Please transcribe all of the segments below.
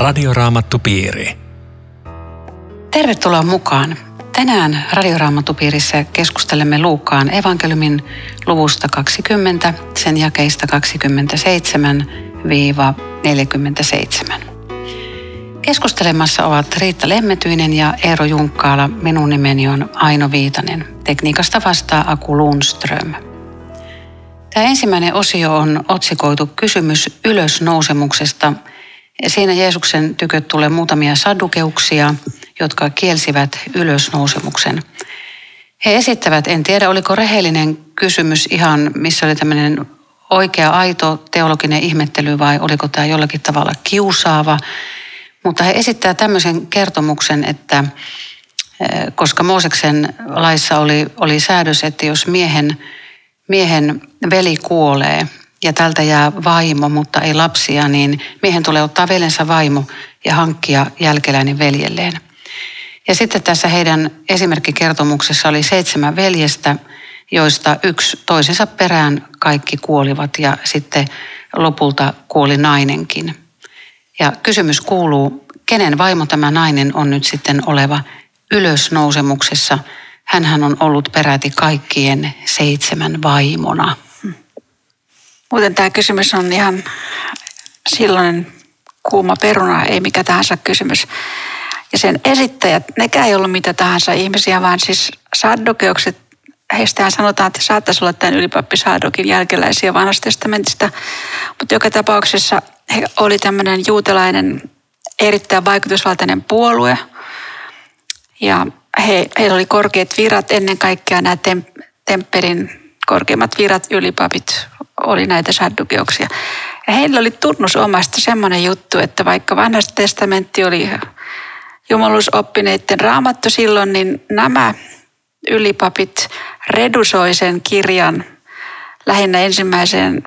Radioraamattupiiri. Tervetuloa mukaan. Tänään Radioraamattupiirissä keskustelemme Luukkaan evankeliumin luvusta 20, sen jakeista 27-47. Keskustelemassa ovat Riitta Lemmetyinen ja Eero Junkkaala. Minun nimeni on Aino Viitanen. Tekniikasta vastaa Aku Lundström. Tämä ensimmäinen osio on otsikoitu kysymys ylösnousemuksesta. Siinä Jeesuksen tykö tulee muutamia sadukeuksia, jotka kielsivät ylösnousemuksen. He esittävät, en tiedä oliko rehellinen kysymys ihan, missä oli tämmöinen oikea, aito teologinen ihmettely vai oliko tämä jollakin tavalla kiusaava. Mutta he esittävät tämmöisen kertomuksen, että koska Mooseksen laissa oli, oli säädös, että jos miehen, miehen veli kuolee ja tältä jää vaimo, mutta ei lapsia, niin miehen tulee ottaa veljensä vaimo ja hankkia jälkeläinen veljelleen. Ja sitten tässä heidän esimerkkikertomuksessa oli seitsemän veljestä, joista yksi toisensa perään kaikki kuolivat ja sitten lopulta kuoli nainenkin. Ja kysymys kuuluu, kenen vaimo tämä nainen on nyt sitten oleva ylösnousemuksessa? Hänhän on ollut peräti kaikkien seitsemän vaimona. Muuten tämä kysymys on ihan silloin kuuma peruna, ei mikä tahansa kysymys. Ja sen esittäjät, nekään ei ollut mitä tahansa ihmisiä, vaan siis saddokeukset, heistähän sanotaan, että saattaisi olla tämän ylipappi Saadokin jälkeläisiä vanhasta testamentista. Mutta joka tapauksessa he oli tämmöinen juutalainen erittäin vaikutusvaltainen puolue. Ja he, heillä oli korkeat virat, ennen kaikkea nämä tem, tempperin korkeimmat virat, ylipapit, oli näitä saddukeuksia. Ja heillä oli tunnus omasta semmoinen juttu, että vaikka vanhasta testamentti oli jumalusoppineiden raamattu silloin, niin nämä ylipapit redusoi sen kirjan lähinnä ensimmäiseen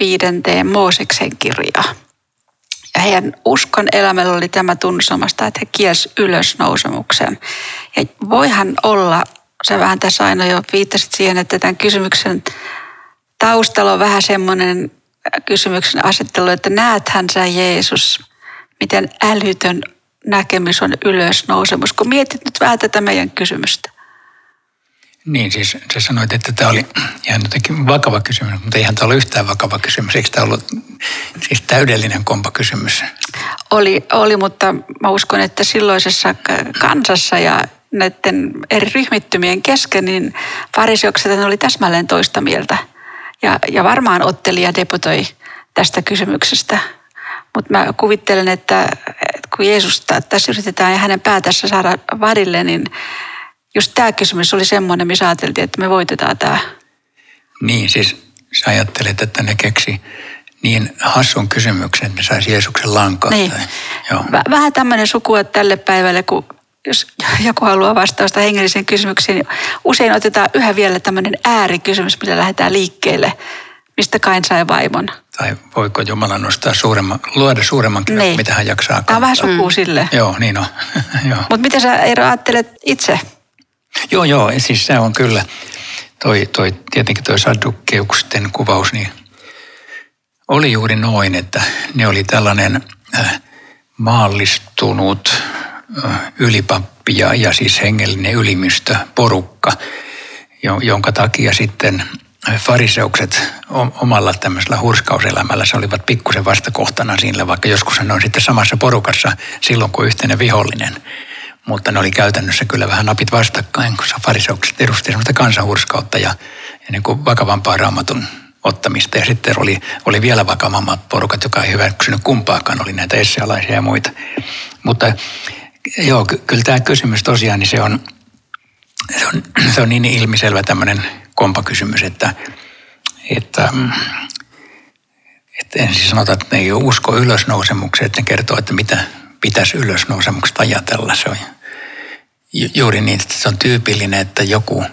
viidenteen Mooseksen kirjaa. Ja heidän uskon elämällä oli tämä tunnusomasta, että he kiels ylösnousemuksen. Ja voihan olla, se vähän tässä aina jo viittasit siihen, että tämän kysymyksen taustalla on vähän semmoinen kysymyksen asettelu, että näethän sä Jeesus, miten älytön näkemys on ylösnousemus, kun mietit nyt vähän tätä meidän kysymystä. Niin, siis sä sanoit, että tämä oli ihan jotenkin vakava kysymys, mutta eihän tämä ole yhtään vakava kysymys. Eikö tämä ollut siis täydellinen kompakysymys? Oli, oli, mutta mä uskon, että silloisessa kansassa ja näiden eri ryhmittymien kesken, niin fariseukset oli täsmälleen toista mieltä. Ja, ja varmaan otteli ja deputoi tästä kysymyksestä. Mutta mä kuvittelen, että kun Jeesus tässä yritetään ja hänen päätässä saada varille, niin just tämä kysymys oli semmoinen, missä ajateltiin, että me voitetaan tämä. Niin, siis sä ajattelet, että ne keksi niin hassun kysymyksen, että ne saisi Jeesuksen lankaan. Niin. Joo. Vähän tämmöinen sukua tälle päivälle, kun jos joku haluaa vastausta hengelliseen kysymykseen, niin usein otetaan yhä vielä tämmöinen äärikysymys, millä lähdetään liikkeelle. Mistä Kain sai vaimon? Tai voiko Jumala nostaa suuremman, luoda suuremman kirjan, niin. mitä hän jaksaa Tämä on vähän sukuu mm. sille. Joo, niin on. Mutta mitä sä Eero ajattelet itse? Joo, joo, siis se on kyllä, toi, toi, tietenkin toi saddukkeusten kuvaus, niin oli juuri noin, että ne oli tällainen äh, maallistunut ylipappi ja, ja siis hengellinen ylimystö, porukka, jonka takia sitten fariseukset omalla tämmöisellä hurskauselämällä se olivat pikkusen vastakohtana siinä, vaikka joskus ne on sitten samassa porukassa silloin kuin yhteinen vihollinen. Mutta ne oli käytännössä kyllä vähän napit vastakkain, kun fariseukset edustivat semmoista kansanhurskautta ja, ja niin kuin vakavampaa raamatun ottamista. Ja sitten oli, oli vielä vakavammat porukat, joka ei hyväksynyt kumpaakaan, oli näitä essealaisia ja muita. Mutta joo, kyllä tämä kysymys tosiaan, niin se on, se on, se on niin ilmiselvä tämmöinen kompakysymys, että, että, että ensin sanotaan, että ne ei usko ylösnousemukseen, että ne kertoo, että mitä pitäisi ylösnousemuksesta ajatella. Se on juuri niin, että se on tyypillinen, että joku,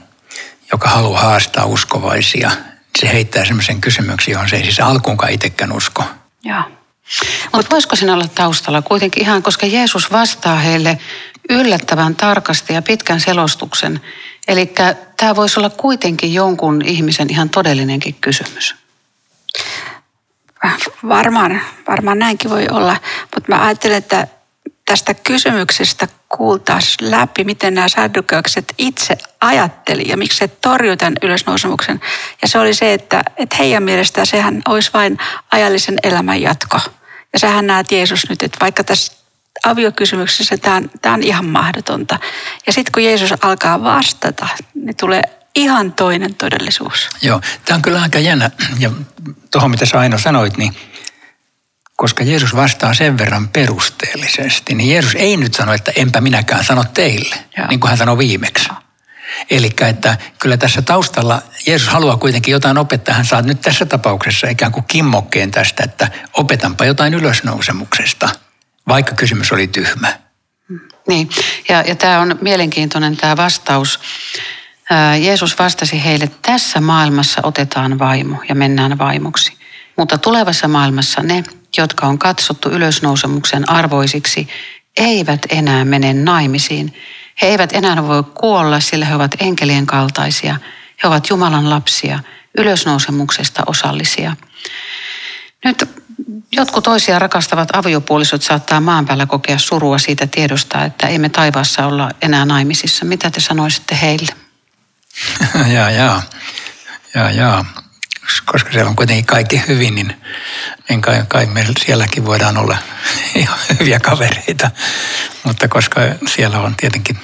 joka haluaa haastaa uskovaisia, se heittää sellaisen kysymyksen, johon se ei siis alkuunkaan itsekään usko. Joo. Mutta voisiko siinä olla taustalla kuitenkin ihan, koska Jeesus vastaa heille yllättävän tarkasti ja pitkän selostuksen. Eli tämä voisi olla kuitenkin jonkun ihmisen ihan todellinenkin kysymys. varmaan, varmaan näinkin voi olla, mutta mä ajattelen, että tästä kysymyksestä kuultaisiin läpi, miten nämä saddukeukset itse ajatteli ja miksi se torjui tämän ylösnousemuksen. Ja se oli se, että, että heidän mielestään sehän olisi vain ajallisen elämän jatko. Ja sähän näet Jeesus nyt, että vaikka tässä aviokysymyksessä tämä on, tämä on ihan mahdotonta. Ja sitten kun Jeesus alkaa vastata, niin tulee ihan toinen todellisuus. Joo, tämä on kyllä aika jännä. Ja tuohon mitä sä Aino sanoit, niin koska Jeesus vastaa sen verran perusteellisesti, niin Jeesus ei nyt sano, että enpä minäkään sano teille, Joo. niin kuin hän sanoi viimeksi. Eli että kyllä tässä taustalla Jeesus haluaa kuitenkin jotain opettaa. Hän saa nyt tässä tapauksessa ikään kuin kimmokkeen tästä, että opetanpa jotain ylösnousemuksesta, vaikka kysymys oli tyhmä. Niin, ja, ja tämä on mielenkiintoinen tämä vastaus. Jeesus vastasi heille, tässä maailmassa otetaan vaimo ja mennään vaimoksi. Mutta tulevassa maailmassa ne, jotka on katsottu ylösnousemuksen arvoisiksi, eivät enää mene naimisiin. He eivät enää voi kuolla, sillä he ovat enkelien kaltaisia. He ovat Jumalan lapsia, ylösnousemuksesta osallisia. Nyt jotkut toisia rakastavat aviopuolisot saattaa maan päällä kokea surua siitä tiedosta, että emme taivaassa olla enää naimisissa. Mitä te sanoisitte heille? Jaa, jaa. Jaa, jaa koska siellä on kuitenkin kaikki hyvin, niin, niin kai, kai me sielläkin voidaan olla ihan hyviä kavereita. Mutta koska siellä on tietenkin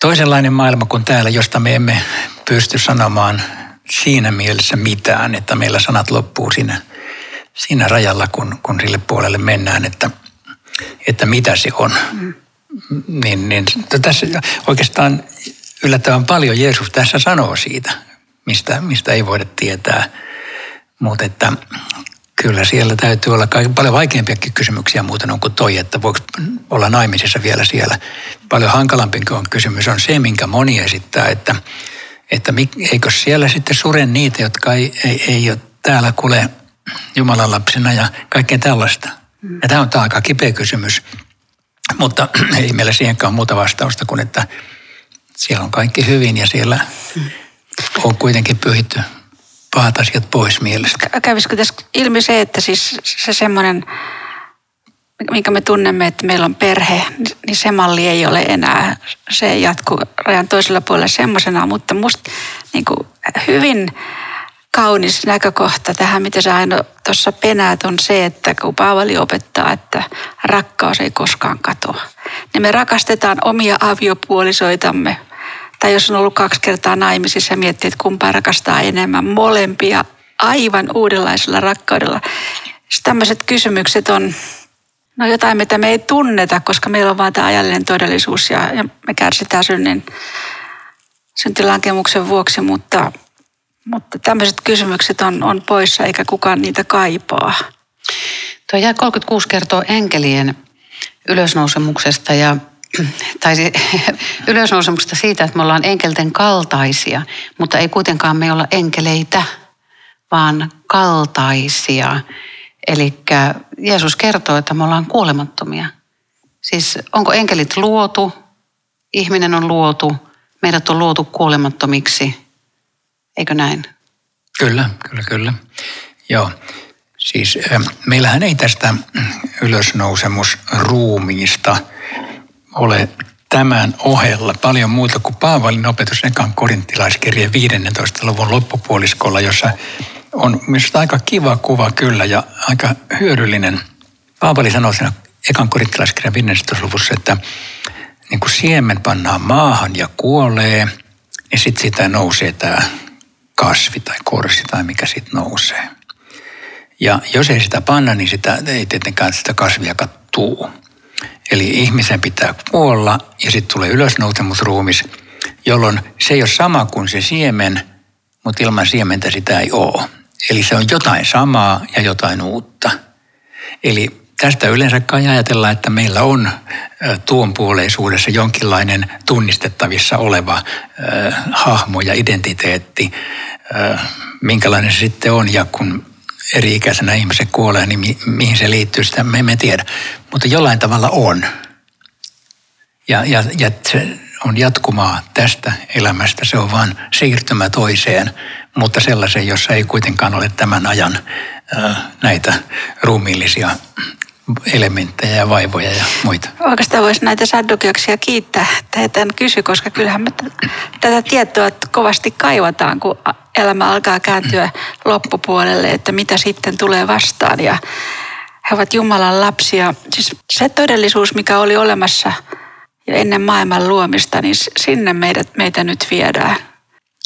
toisenlainen maailma kuin täällä, josta me emme pysty sanomaan siinä mielessä mitään, että meillä sanat loppuu siinä, siinä rajalla, kun, kun sille puolelle mennään, että, että mitä se on. Mm. Niin, niin tässä oikeastaan yllättävän paljon Jeesus tässä sanoo siitä mistä, mistä ei voida tietää. Mutta että kyllä siellä täytyy olla paljon vaikeampiakin kysymyksiä muuten on kuin toi, että voiko olla naimisissa vielä siellä. Paljon hankalampi on kysymys on se, minkä moni esittää, että, että eikö siellä sitten sure niitä, jotka ei, ei, ei ole täällä kuule Jumalan lapsina ja kaikkea tällaista. Ja tämä on aika kipeä kysymys, mutta ei meillä siihenkään muuta vastausta kuin, että siellä on kaikki hyvin ja siellä on kuitenkin pyhitty pahat asiat pois mielestä. Kävisikö tässä ilmi se, että siis se semmoinen, minkä me tunnemme, että meillä on perhe, niin se malli ei ole enää. Se ei jatku rajan toisella puolella semmoisena, mutta musta niin kuin hyvin kaunis näkökohta tähän, mitä sä aina tuossa penäät, on se, että kun Paavali opettaa, että rakkaus ei koskaan katoa. Niin me rakastetaan omia aviopuolisoitamme tai jos on ollut kaksi kertaa naimisissa ja miettii, että kumpaa rakastaa enemmän, molempia aivan uudenlaisella rakkaudella. Tämmöiset kysymykset on no jotain, mitä me ei tunneta, koska meillä on vain tämä ajallinen todellisuus ja, ja me kärsitään synnin, syntilankemuksen vuoksi, mutta, mutta tämmöiset kysymykset on, on poissa eikä kukaan niitä kaipaa. Tuo 36 kertoo enkelien ylösnousemuksesta ja tai ylösnousemuksesta siitä, että me ollaan enkelten kaltaisia, mutta ei kuitenkaan me olla enkeleitä, vaan kaltaisia. Eli Jeesus kertoo, että me ollaan kuolemattomia. Siis onko enkelit luotu, ihminen on luotu, meidät on luotu kuolemattomiksi, eikö näin? Kyllä, kyllä, kyllä. Joo. Siis meillähän ei tästä ylösnousemusruumiista – ole tämän ohella paljon muuta kuin Paavalin opetus ekan korintilaiskirjeen 15. luvun loppupuoliskolla, jossa on myös aika kiva kuva kyllä ja aika hyödyllinen. Paavali sanoo siinä ekan korintilaiskirjan 15. luvussa, että niin kuin siemen pannaan maahan ja kuolee, niin sitten sitä nousee tämä kasvi tai korsi tai mikä sitten nousee. Ja jos ei sitä panna, niin sitä ei tietenkään sitä kasvia tuu. Eli ihmisen pitää kuolla ja sitten tulee ylösnousemusruumis, jolloin se ei ole sama kuin se siemen, mutta ilman siementä sitä ei ole. Eli se on jotain samaa ja jotain uutta. Eli tästä yleensä kai ajatellaan, että meillä on tuon puoleisuudessa jonkinlainen tunnistettavissa oleva äh, hahmo ja identiteetti, äh, minkälainen se sitten on. Ja kun eri-ikäisenä ihmisen kuolee, niin mi- mihin se liittyy, sitä me emme tiedä. Mutta jollain tavalla on. Ja, ja, ja se on jatkumaa tästä elämästä. Se on vain siirtymä toiseen, mutta sellaisen, jossa ei kuitenkaan ole tämän ajan näitä ruumiillisia elementtejä ja vaivoja ja muita. Oikeastaan voisi näitä saddukioksia kiittää, että he tämän kysy, koska kyllähän me tätä tietoa kovasti kaivataan, kun elämä alkaa kääntyä loppupuolelle, että mitä sitten tulee vastaan. Ja he ovat Jumalan lapsia. Siis se todellisuus, mikä oli olemassa jo ennen maailman luomista, niin sinne meidät, meitä nyt viedään.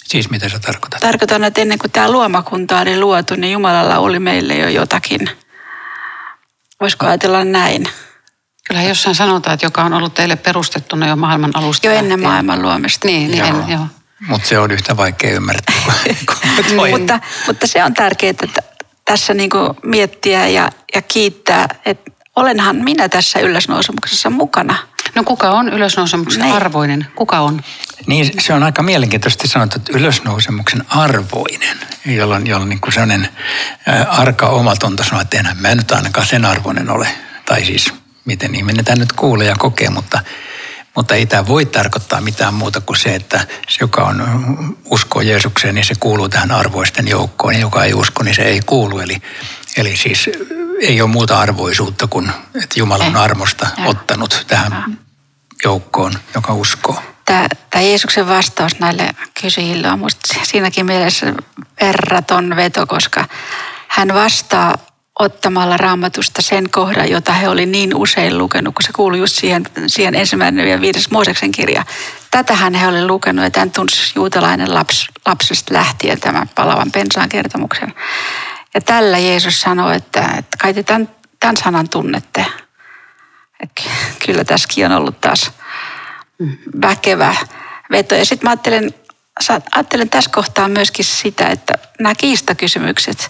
Siis mitä sä tarkoitat? Tarkoitan, että ennen kuin tämä luomakunta oli luotu, niin Jumalalla oli meille jo jotakin. Voisiko ajatella näin? Kyllä jossain sanotaan, että joka on ollut teille perustettuna jo maailman alusta. Jo ennen maailman luomista. Niin, niin joo. En, joo. Mutta se on yhtä vaikea ymmärtää kuin mutta, mutta se on tärkeää, että tässä niin miettiä ja, ja kiittää, että olenhan minä tässä ylösnousemuksessa mukana. No kuka on ylösnousemuksen niin. arvoinen? Kuka on? Niin se on aika mielenkiintoisesti sanottu, että ylösnousemuksen arvoinen, jolloin, jolloin niin kuin sellainen arka omatonta sanoa, että enhän mä nyt ainakaan sen arvoinen ole. Tai siis miten ihminen tämä nyt kuulee ja kokee, mutta, mutta ei tämä voi tarkoittaa mitään muuta kuin se, että se, joka on uskoo Jeesukseen, niin se kuuluu tähän arvoisten joukkoon, ja joka ei usko, niin se ei kuulu. Eli, eli siis ei ole muuta arvoisuutta kuin, että Jumala on armosta ottanut tähän joukkoon, joka uskoo tämä, tämä Jeesuksen vastaus näille kysyjille on minusta siinäkin mielessä verraton veto, koska hän vastaa ottamalla raamatusta sen kohdan, jota he oli niin usein lukenut, kun se kuului just siihen, siihen ensimmäinen ja viides Mooseksen kirja. Tätähän he oli lukenut ja tämän tunsi juutalainen laps, lapsesta lähtien tämän palavan pensaan kertomuksen. Ja tällä Jeesus sanoi, että, että kai te tämän, tämän sanan tunnette. Että kyllä tässäkin on ollut taas väkevä veto. Ja sitten mä ajattelen, ajattelen tässä kohtaa myöskin sitä, että nämä kiistakysymykset,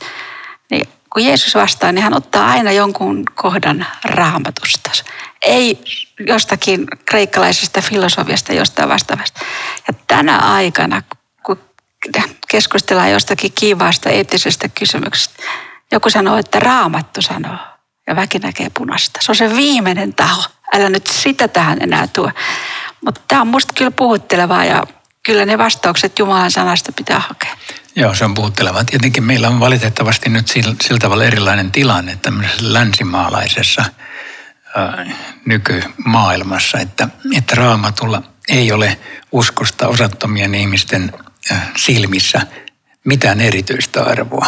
niin kun Jeesus vastaa, niin hän ottaa aina jonkun kohdan raamatusta. Ei jostakin kreikkalaisesta filosofiasta jostain vastaavasta. Ja tänä aikana, kun keskustellaan jostakin kiivaasta eettisestä kysymyksestä, joku sanoo, että raamattu sanoo ja väki näkee punasta. Se on se viimeinen taho. Älä nyt sitä tähän enää tuo. Mutta tämä on musta kyllä puhuttelevaa ja kyllä ne vastaukset Jumalan sanasta pitää hakea. Joo, se on puhuttelevaa. Tietenkin meillä on valitettavasti nyt sillä, sillä tavalla erilainen tilanne tämmöisessä länsimaalaisessa ää, nykymaailmassa, että, että raamatulla ei ole uskosta osattomien ihmisten ää, silmissä mitään erityistä arvoa.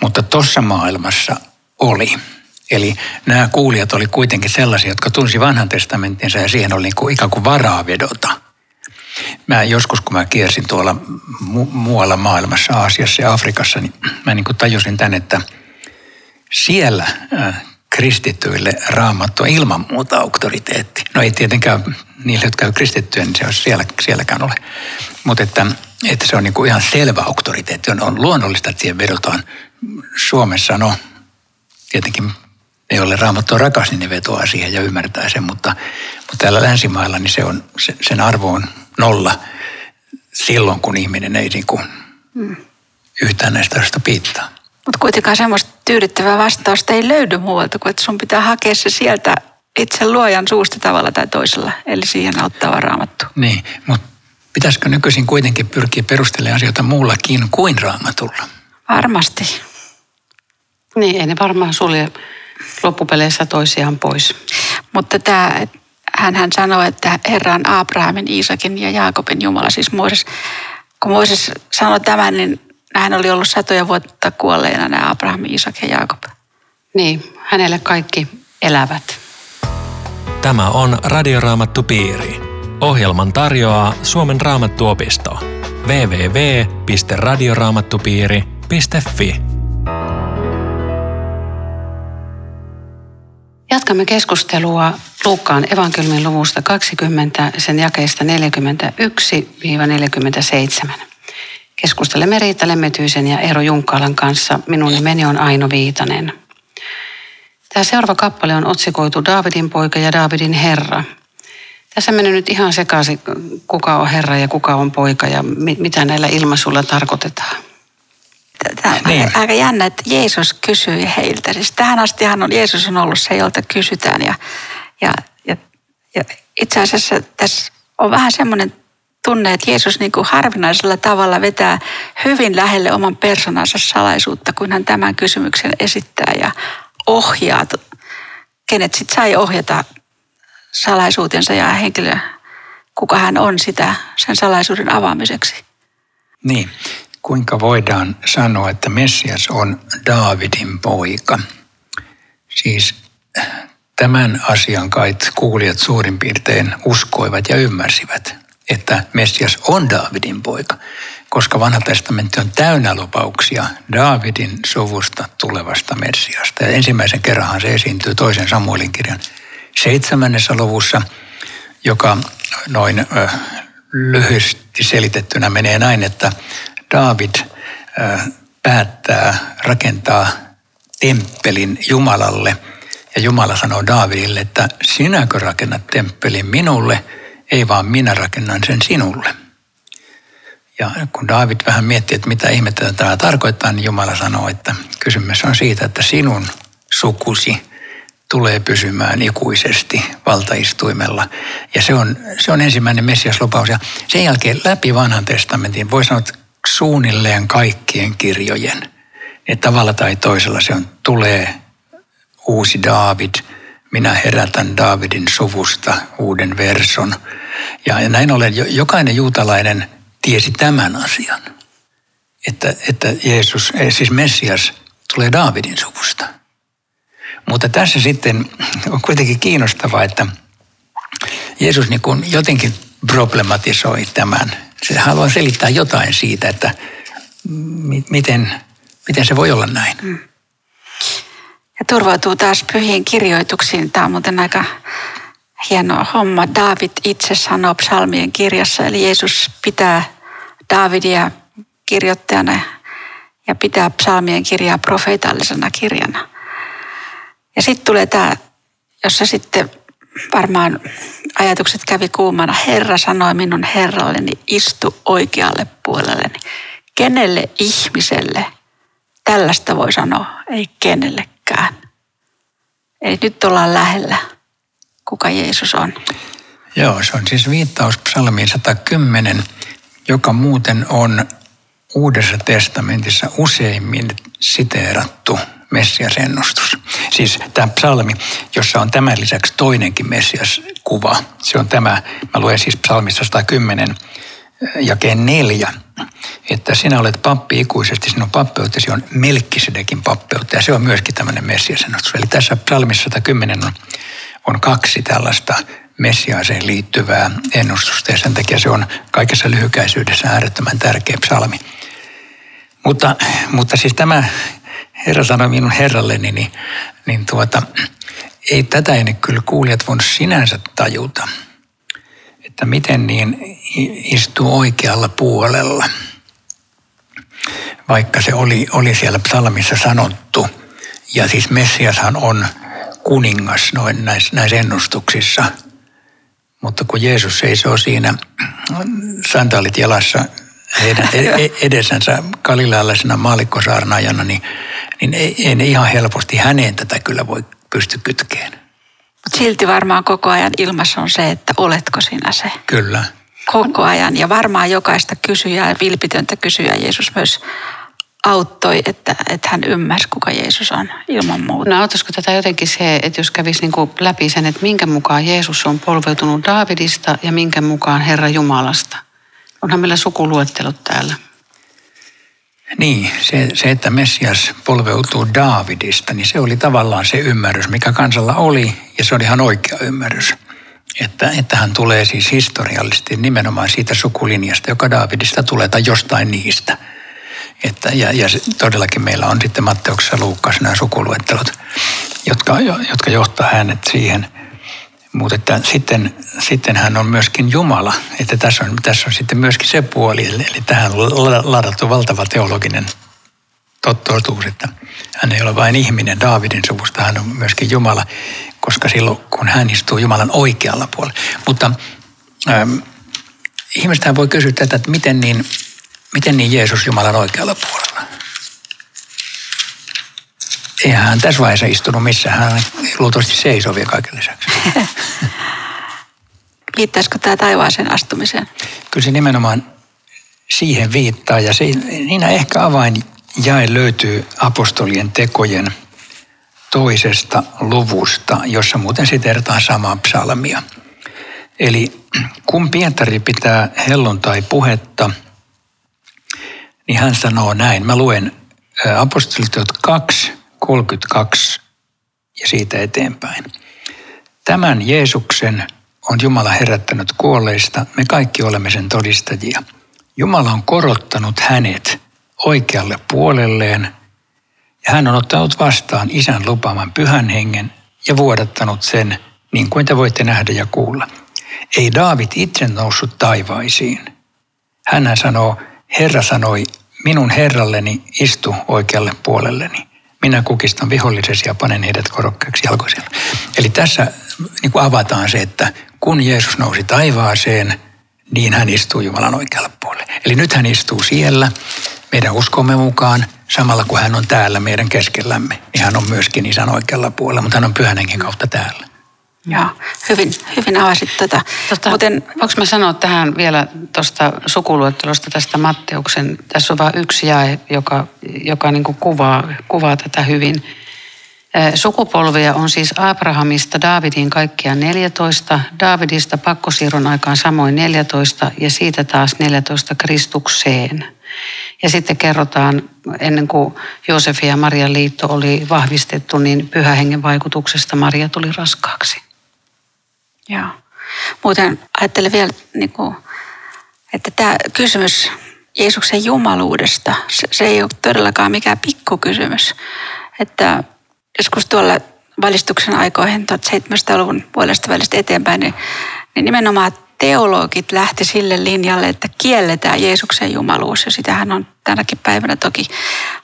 Mutta tuossa maailmassa oli. Eli nämä kuulijat oli kuitenkin sellaisia, jotka tunsi vanhan testamentinsa ja siihen oli niin kuin ikään kuin varaa vedota. Mä joskus, kun mä kiersin tuolla mu- muualla maailmassa, Aasiassa ja Afrikassa, niin mä niin kuin tajusin tämän, että siellä äh, kristittyille raamattu on ilman muuta auktoriteetti. No ei tietenkään niille, jotka on kristittyjä, niin se olisi siellä, sielläkään ole. Mutta että, että se on niin kuin ihan selvä auktoriteetti. On, on luonnollista, että siihen vedotaan. Suomessa, no tietenkin ne, joille raamattu on rakas, niin ne vetoaa siihen ja ymmärtää sen, mutta, mutta täällä länsimailla niin se on, se, sen arvo on nolla silloin, kun ihminen ei niin kuin hmm. yhtään näistä asioista piittaa. Mutta kuitenkaan semmoista tyydyttävää vastausta ei löydy muualta kuin, että sun pitää hakea se sieltä itse luojan suusta tavalla tai toisella, eli siihen auttava raamattu. Niin, mutta pitäisikö nykyisin kuitenkin pyrkiä perustelemaan asioita muullakin kuin raamatulla? Varmasti. Niin, ei ne varmaan sulje loppupeleissä toisiaan pois. Mutta tämä, hän, hän sanoi, että Herra on Abrahamin, Iisakin ja Jaakobin Jumala. Siis Mooses, kun Mooses sanoi tämän, niin hän oli ollut satoja vuotta kuolleena nämä Abraham, Iisak ja Jaakob. Niin, hänelle kaikki elävät. Tämä on Radioraamattu Piiri. Ohjelman tarjoaa Suomen raamattuopisto. www.radioraamattupiiri.fi Jatkamme keskustelua Luukkaan evankeliumin luvusta 20, sen jakeista 41-47. Keskustelemme Riitta Lemmetyisen ja Eero Junkkaalan kanssa. Minun nimeni on Aino Viitanen. Tämä seuraava kappale on otsikoitu Daavidin poika ja Daavidin herra. Tässä menee nyt ihan sekaisin, kuka on herra ja kuka on poika ja mitä näillä ilmaisuilla tarkoitetaan. Tämä on niin. aika jännä, että Jeesus kysyi heiltä. Siis tähän hän on, Jeesus on ollut se, jolta kysytään. Ja, ja, ja, ja itse asiassa tässä on vähän semmoinen tunne, että Jeesus niin kuin harvinaisella tavalla vetää hyvin lähelle oman persoonansa salaisuutta, kun hän tämän kysymyksen esittää ja ohjaa, kenet sitten sai ohjata salaisuutensa ja henkilö, kuka hän on sitä sen salaisuuden avaamiseksi. Niin, kuinka voidaan sanoa, että Messias on Daavidin poika? Siis tämän asian kai kuulijat suurin piirtein uskoivat ja ymmärsivät, että Messias on Daavidin poika, koska vanha testamentti on täynnä lupauksia Daavidin suvusta tulevasta Messiasta. Ja ensimmäisen kerran se esiintyy toisen Samuelin kirjan seitsemännessä luvussa, joka noin lyhyesti selitettynä menee näin, että David päättää rakentaa temppelin Jumalalle – ja Jumala sanoo Daavidille, että sinäkö rakennat temppelin minulle, ei vaan minä rakennan sen sinulle. Ja kun Daavid vähän miettii, että mitä ihmettä tämä tarkoittaa, niin Jumala sanoo, että kysymys on siitä, että sinun sukusi tulee pysymään ikuisesti valtaistuimella. Ja se on, se on ensimmäinen Messias-lupaus. Ja sen jälkeen läpi vanhan testamentin, voi sanoa, että suunnilleen kaikkien kirjojen, että tavalla tai toisella se on, tulee uusi David, minä herätän Davidin suvusta uuden verson. Ja näin ollen jokainen juutalainen tiesi tämän asian, että, että Jeesus, siis Messias, tulee Davidin suvusta. Mutta tässä sitten on kuitenkin kiinnostavaa, että Jeesus niin kuin jotenkin problematisoi tämän. Se haluaa selittää jotain siitä, että miten, miten se voi olla näin. Mm ja turvautuu taas pyhiin kirjoituksiin. Tämä on muuten aika hieno homma. David itse sanoo psalmien kirjassa, eli Jeesus pitää Davidia kirjoittajana ja pitää psalmien kirjaa profeetallisena kirjana. Ja sitten tulee tämä, jossa sitten varmaan ajatukset kävi kuumana. Herra sanoi minun herralleni, istu oikealle puolelleni. Kenelle ihmiselle tällaista voi sanoa? Ei kenelle pitkään. Eli nyt ollaan lähellä, kuka Jeesus on. Joo, se on siis viittaus psalmiin 110, joka muuten on Uudessa testamentissa useimmin siteerattu Messias-ennustus. Siis tämä psalmi, jossa on tämän lisäksi toinenkin Messias-kuva. Se on tämä, mä luen siis psalmissa 110, jakeen neljä, että sinä olet pappi ikuisesti, sinun pappeutesi on Melkkisedekin pappeutta ja se on myöskin tämmöinen messiasennustus. Eli tässä psalmissa 110 on, on kaksi tällaista messiaaseen liittyvää ennustusta ja sen takia se on kaikessa lyhykäisyydessä äärettömän tärkeä psalmi. Mutta, mutta siis tämä Herra sanoi minun herralleni, niin, niin tuota, ei tätä ennen kyllä kuulijat voinut sinänsä tajuta – että miten niin istuu oikealla puolella. Vaikka se oli, oli siellä psalmissa sanottu, ja siis Messiashan on kuningas noin näissä, näissä ennustuksissa. Mutta kun Jeesus seisoo siinä sandaalit jalassa heidän e-, e-, edessänsä galilealaisena maalikkosaarnaajana, niin, niin ei, ei ne ihan helposti häneen tätä kyllä voi pysty kytkeen. Mutta silti varmaan koko ajan ilmassa on se, että oletko sinä se. Kyllä. Koko ajan. Ja varmaan jokaista kysyjää, vilpitöntä kysyjää Jeesus myös auttoi, että, että hän ymmärsi, kuka Jeesus on ilman muuta. No auttaisiko tätä jotenkin se, että jos kävisi niin kuin läpi sen, että minkä mukaan Jeesus on polveutunut Daavidista ja minkä mukaan Herra Jumalasta? Onhan meillä sukuluettelut täällä. Niin, se, se, että Messias polveutuu Daavidista, niin se oli tavallaan se ymmärrys, mikä kansalla oli, ja se oli ihan oikea ymmärrys. Että, että hän tulee siis historiallisesti nimenomaan siitä sukulinjasta, joka Daavidista tulee, tai jostain niistä. Että, ja, ja todellakin meillä on sitten Matteuksessa Luukkaassa nämä sukuluettelut, jotka, jotka johtaa hänet siihen – mutta että sitten, sitten hän on myöskin Jumala, että tässä on, tässä on sitten myöskin se puoli, eli tähän on ladattu valtava teologinen totuus, että hän ei ole vain ihminen Daavidin suvusta, hän on myöskin Jumala, koska silloin kun hän istuu Jumalan oikealla puolella. Mutta ähm, ihmistähän voi kysyä tätä, että miten niin, miten niin Jeesus Jumalan oikealla puolella? Eihän hän tässä vaiheessa istunut missään. Hän luultavasti seisoo vielä kaiken lisäksi. viittaisiko tämä taivaaseen astumiseen? Kyllä se nimenomaan siihen viittaa ja siinä ehkä avain jae löytyy apostolien tekojen toisesta luvusta, jossa muuten siteerataan samaa psalmia. Eli kun Pietari pitää helluntai-puhetta, niin hän sanoo näin. Mä luen apostolitot 2, 32 ja siitä eteenpäin. Tämän Jeesuksen on Jumala herättänyt kuolleista. Me kaikki olemme sen todistajia. Jumala on korottanut hänet oikealle puolelleen ja hän on ottanut vastaan isän lupaaman pyhän hengen ja vuodattanut sen niin kuin te voitte nähdä ja kuulla. Ei Daavid itse noussut taivaisiin. Hän sanoo, Herra sanoi, minun herralleni istu oikealle puolelleni. Minä kukistan vihollisesi ja panen heidät korokkeeksi jalkoisella. Eli tässä niin kuin avataan se, että kun Jeesus nousi taivaaseen, niin hän istuu Jumalan oikealla puolella. Eli nyt hän istuu siellä meidän uskomme mukaan, samalla kun hän on täällä meidän keskellämme, niin hän on myöskin isän oikealla puolella, mutta hän on pyhän kautta täällä. Joo, hyvin, hyvin avasit tätä. Tota, Muten, voinko mä sanoa tähän vielä tuosta sukuluettelosta tästä Matteuksen, tässä on vain yksi jae, joka, joka niin kuvaa, kuvaa tätä hyvin. Sukupolvia on siis Abrahamista Daavidin kaikkiaan 14, Daavidista pakkosiirron aikaan samoin 14 ja siitä taas 14 Kristukseen. Ja sitten kerrotaan, ennen kuin Joosef ja Marian liitto oli vahvistettu, niin pyhä hengen vaikutuksesta Maria tuli raskaaksi. Joo. Muuten ajattelen vielä, niin kuin, että tämä kysymys Jeesuksen jumaluudesta, se, se ei ole todellakaan mikään pikkukysymys. Että joskus tuolla valistuksen aikoihin 1700-luvun puolesta välistä eteenpäin, niin, niin nimenomaan teologit lähti sille linjalle, että kielletään Jeesuksen jumaluus, ja sitähän on tänäkin päivänä toki.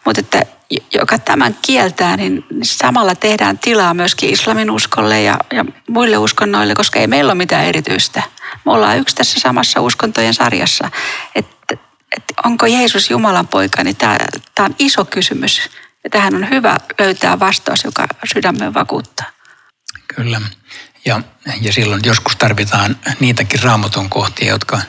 Mutta että joka tämän kieltää, niin samalla tehdään tilaa myöskin islamin uskolle ja, ja muille uskonnoille, koska ei meillä ole mitään erityistä. Me ollaan yksi tässä samassa uskontojen sarjassa. Että et onko Jeesus Jumalan poika, niin tämä on iso kysymys. Ja tähän on hyvä löytää vastaus, joka sydämen vakuuttaa. Kyllä. Ja, ja silloin joskus tarvitaan niitäkin raamatun kohtia, jotka,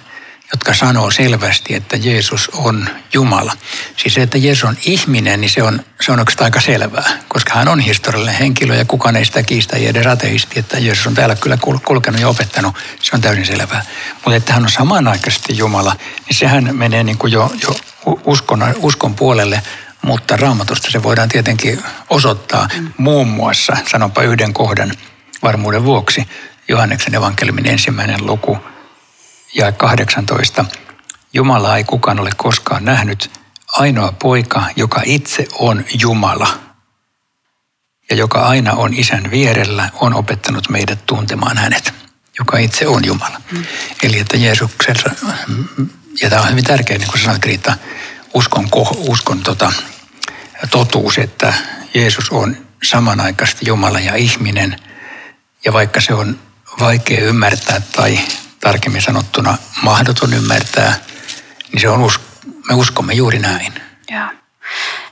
jotka sanoo selvästi, että Jeesus on Jumala. Siis se, että Jeesus on ihminen, niin se on, se on oikeastaan aika selvää, koska hän on historiallinen henkilö ja kukaan ei sitä kiistä, ei edes ateisti, että Jeesus on täällä kyllä kulkenut ja opettanut, se on täysin selvää. Mutta että hän on samanaikaisesti Jumala, niin sehän menee niin kuin jo, jo uskon, uskon puolelle, mutta raamatusta se voidaan tietenkin osoittaa mm. muun muassa, sanonpa yhden kohdan, varmuuden vuoksi Johanneksen evankeliumin ensimmäinen luku ja 18. Jumala ei kukaan ole koskaan nähnyt, ainoa poika, joka itse on Jumala ja joka aina on isän vierellä, on opettanut meidät tuntemaan hänet, joka itse on Jumala. Mm. Eli että Jeesuksen, ja tämä on hyvin tärkeä, niin kuin sanoit Riitta, uskon, uskon tota, totuus, että Jeesus on samanaikaisesti Jumala ja ihminen – ja vaikka se on vaikea ymmärtää tai tarkemmin sanottuna mahdoton ymmärtää, niin se on, me uskomme juuri näin. Joo.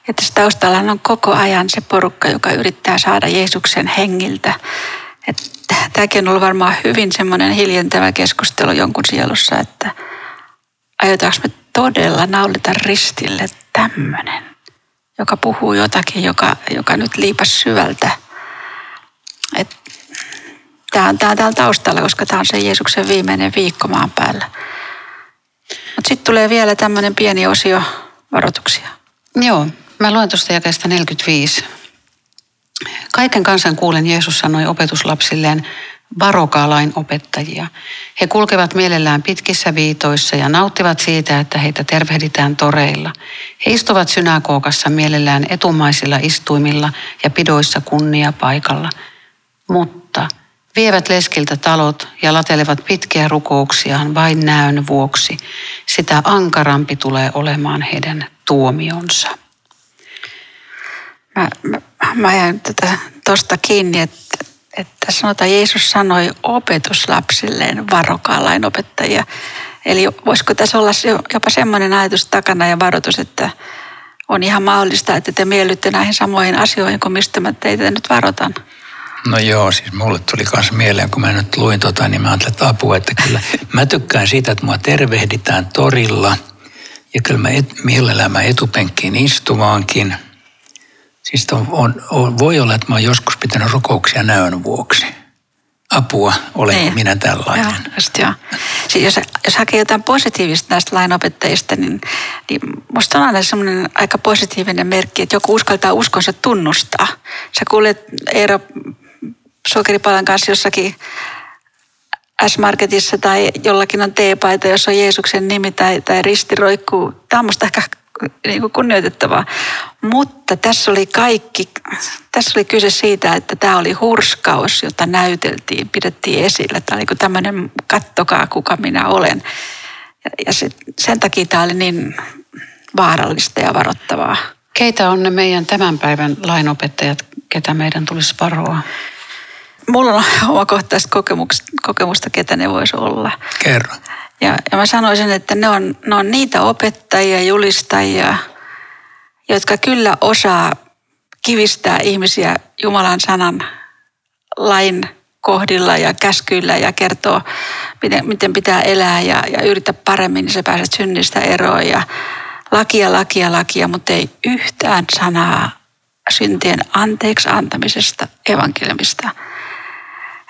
Ja tässä taustalla on koko ajan se porukka, joka yrittää saada Jeesuksen hengiltä. Että tämäkin on ollut varmaan hyvin semmoinen hiljentävä keskustelu jonkun sielussa, että aiotaanko me todella naulita ristille tämmöinen, joka puhuu jotakin, joka, joka nyt liipas syvältä. Että Tämä on, on täällä taustalla, koska tämä on se Jeesuksen viimeinen viikko maan päällä. Mutta sitten tulee vielä tämmöinen pieni osio varoituksia. Joo, mä luen tuosta jakeesta 45. Kaiken kansan kuulen Jeesus sanoi opetuslapsilleen, varokaa lain opettajia. He kulkevat mielellään pitkissä viitoissa ja nauttivat siitä, että heitä tervehditään toreilla. He istuvat synagogassa mielellään etumaisilla istuimilla ja pidoissa kunnia paikalla. Mutta – Vievät leskiltä talot ja latelevat pitkiä rukouksiaan vain näön vuoksi. Sitä ankarampi tulee olemaan heidän tuomionsa. Mä, mä, mä jäin tuosta kiinni, että, että sanotaan Jeesus sanoi opetuslapsilleen varokaa lainopettajia. Eli voisiko tässä olla jopa semmoinen ajatus takana ja varoitus, että on ihan mahdollista, että te miellytte näihin samoihin asioihin kuin mistä mä teitä nyt varoitan. No joo, siis mulle tuli myös mieleen, kun mä nyt luin tota, niin mä ajattelin, että apua, että kyllä mä tykkään siitä, että mua tervehditään torilla. Ja kyllä mä et, mielellään mä etupenkkiin istuvaankin. Siis on, on, on, voi olla, että mä oon joskus pitänyt rukouksia näön vuoksi. Apua, olen niin. minä tällainen. Joo, just joo. Siis jos, jos hakee jotain positiivista näistä lainopettajista, niin, niin musta on aina semmoinen aika positiivinen merkki, että joku uskaltaa uskonsa tunnustaa. Sä kuulet Eero sokeripalan kanssa jossakin S-Marketissa tai jollakin on teepaita, jossa on Jeesuksen nimi tai, tai risti roikkuu. Tämä on musta ehkä niin kuin kunnioitettavaa. Mutta tässä oli kaikki, tässä oli kyse siitä, että tämä oli hurskaus, jota näyteltiin, pidettiin esillä. Tämä oli tämmöinen, kattokaa kuka minä olen. Ja, ja sit, sen takia tämä oli niin vaarallista ja varoittavaa. Keitä on ne meidän tämän päivän lainopettajat, ketä meidän tulisi varoa? Mulla on omakohtaista kokemusta, kokemusta, ketä ne voisi olla. Kerro. Ja, ja mä sanoisin, että ne on, ne on niitä opettajia, julistajia, jotka kyllä osaa kivistää ihmisiä Jumalan sanan lain kohdilla ja käskyillä ja kertoo, miten, miten pitää elää ja, ja yritä paremmin, niin sä pääset synnistä eroon ja lakia, lakia, lakia, mutta ei yhtään sanaa syntien anteeksi antamisesta evankeliumista.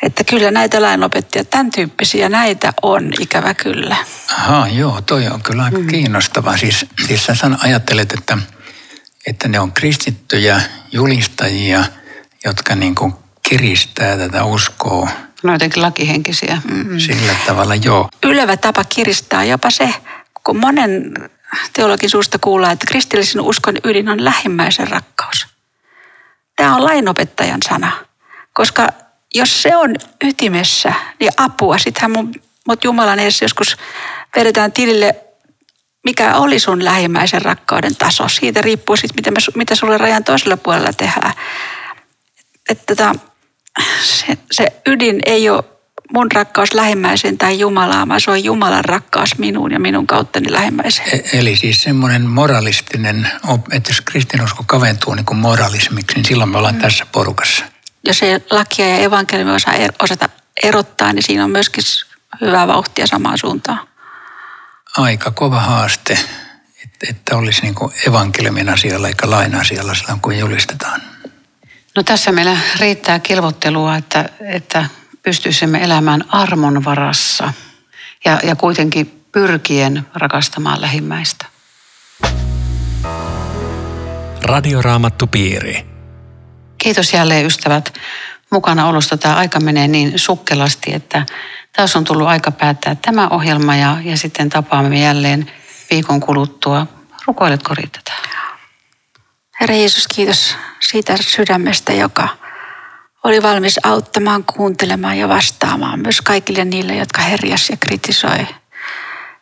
Että kyllä näitä lainopettajia, tämän tyyppisiä näitä on ikävä kyllä. Aha, joo, toi on kyllä aika mm. kiinnostavaa. Siis, siis sä san, ajattelet, että, että ne on kristittyjä julistajia, jotka niin kuin kiristää tätä uskoa. No jotenkin lakihenkisiä. Mm. Sillä tavalla, joo. Ylevä tapa kiristää jopa se, kun monen teologin suusta kuullaan, että kristillisen uskon ydin on lähimmäisen rakkaus. Tämä on lainopettajan sana, koska jos se on ytimessä, niin apua. Sittenhän mun, mut Jumalan edessä joskus vedetään tilille, mikä oli sun lähimmäisen rakkauden taso. Siitä riippuu sitten, mitä, mitä sulle rajan toisella puolella tehdään. Että tota, se, se ydin ei ole mun rakkaus lähimmäiseen tai Jumalaa, vaan se on Jumalan rakkaus minuun ja minun kauttani lähimmäiseen. E- eli siis semmoinen moralistinen, että jos kristinusko kaventuu niin kuin moralismiksi, niin silloin me ollaan mm. tässä porukassa jos ei lakia ja evankeliumia osaa er, osata erottaa, niin siinä on myöskin hyvää vauhtia samaan suuntaan. Aika kova haaste, että olisi niin kuin evankeliumin asialla eikä lain asialla silloin, kun julistetaan. No tässä meillä riittää kilvottelua, että, että pystyisimme elämään armon varassa ja, ja kuitenkin pyrkien rakastamaan lähimmäistä. Radioraamattu piiri. Kiitos jälleen ystävät mukana olosta. Tämä aika menee niin sukkelasti, että taas on tullut aika päättää tämä ohjelma ja, ja sitten tapaamme jälleen viikon kuluttua. Rukoiletko Riitta Herra Jeesus, kiitos siitä sydämestä, joka oli valmis auttamaan, kuuntelemaan ja vastaamaan myös kaikille niille, jotka herjas ja kritisoi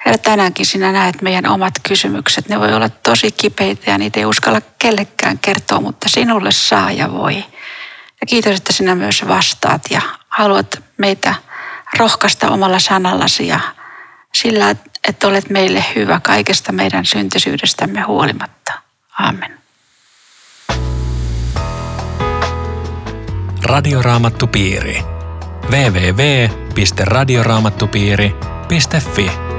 Herra, tänäänkin sinä näet meidän omat kysymykset. Ne voi olla tosi kipeitä ja niitä ei uskalla kellekään kertoa, mutta sinulle saa ja voi. Ja kiitos, että sinä myös vastaat ja haluat meitä rohkaista omalla sanallasi ja sillä, että olet meille hyvä kaikesta meidän syntisyydestämme huolimatta. Amen. Radioraamattupiiri. www.radioraamattupiiri.fi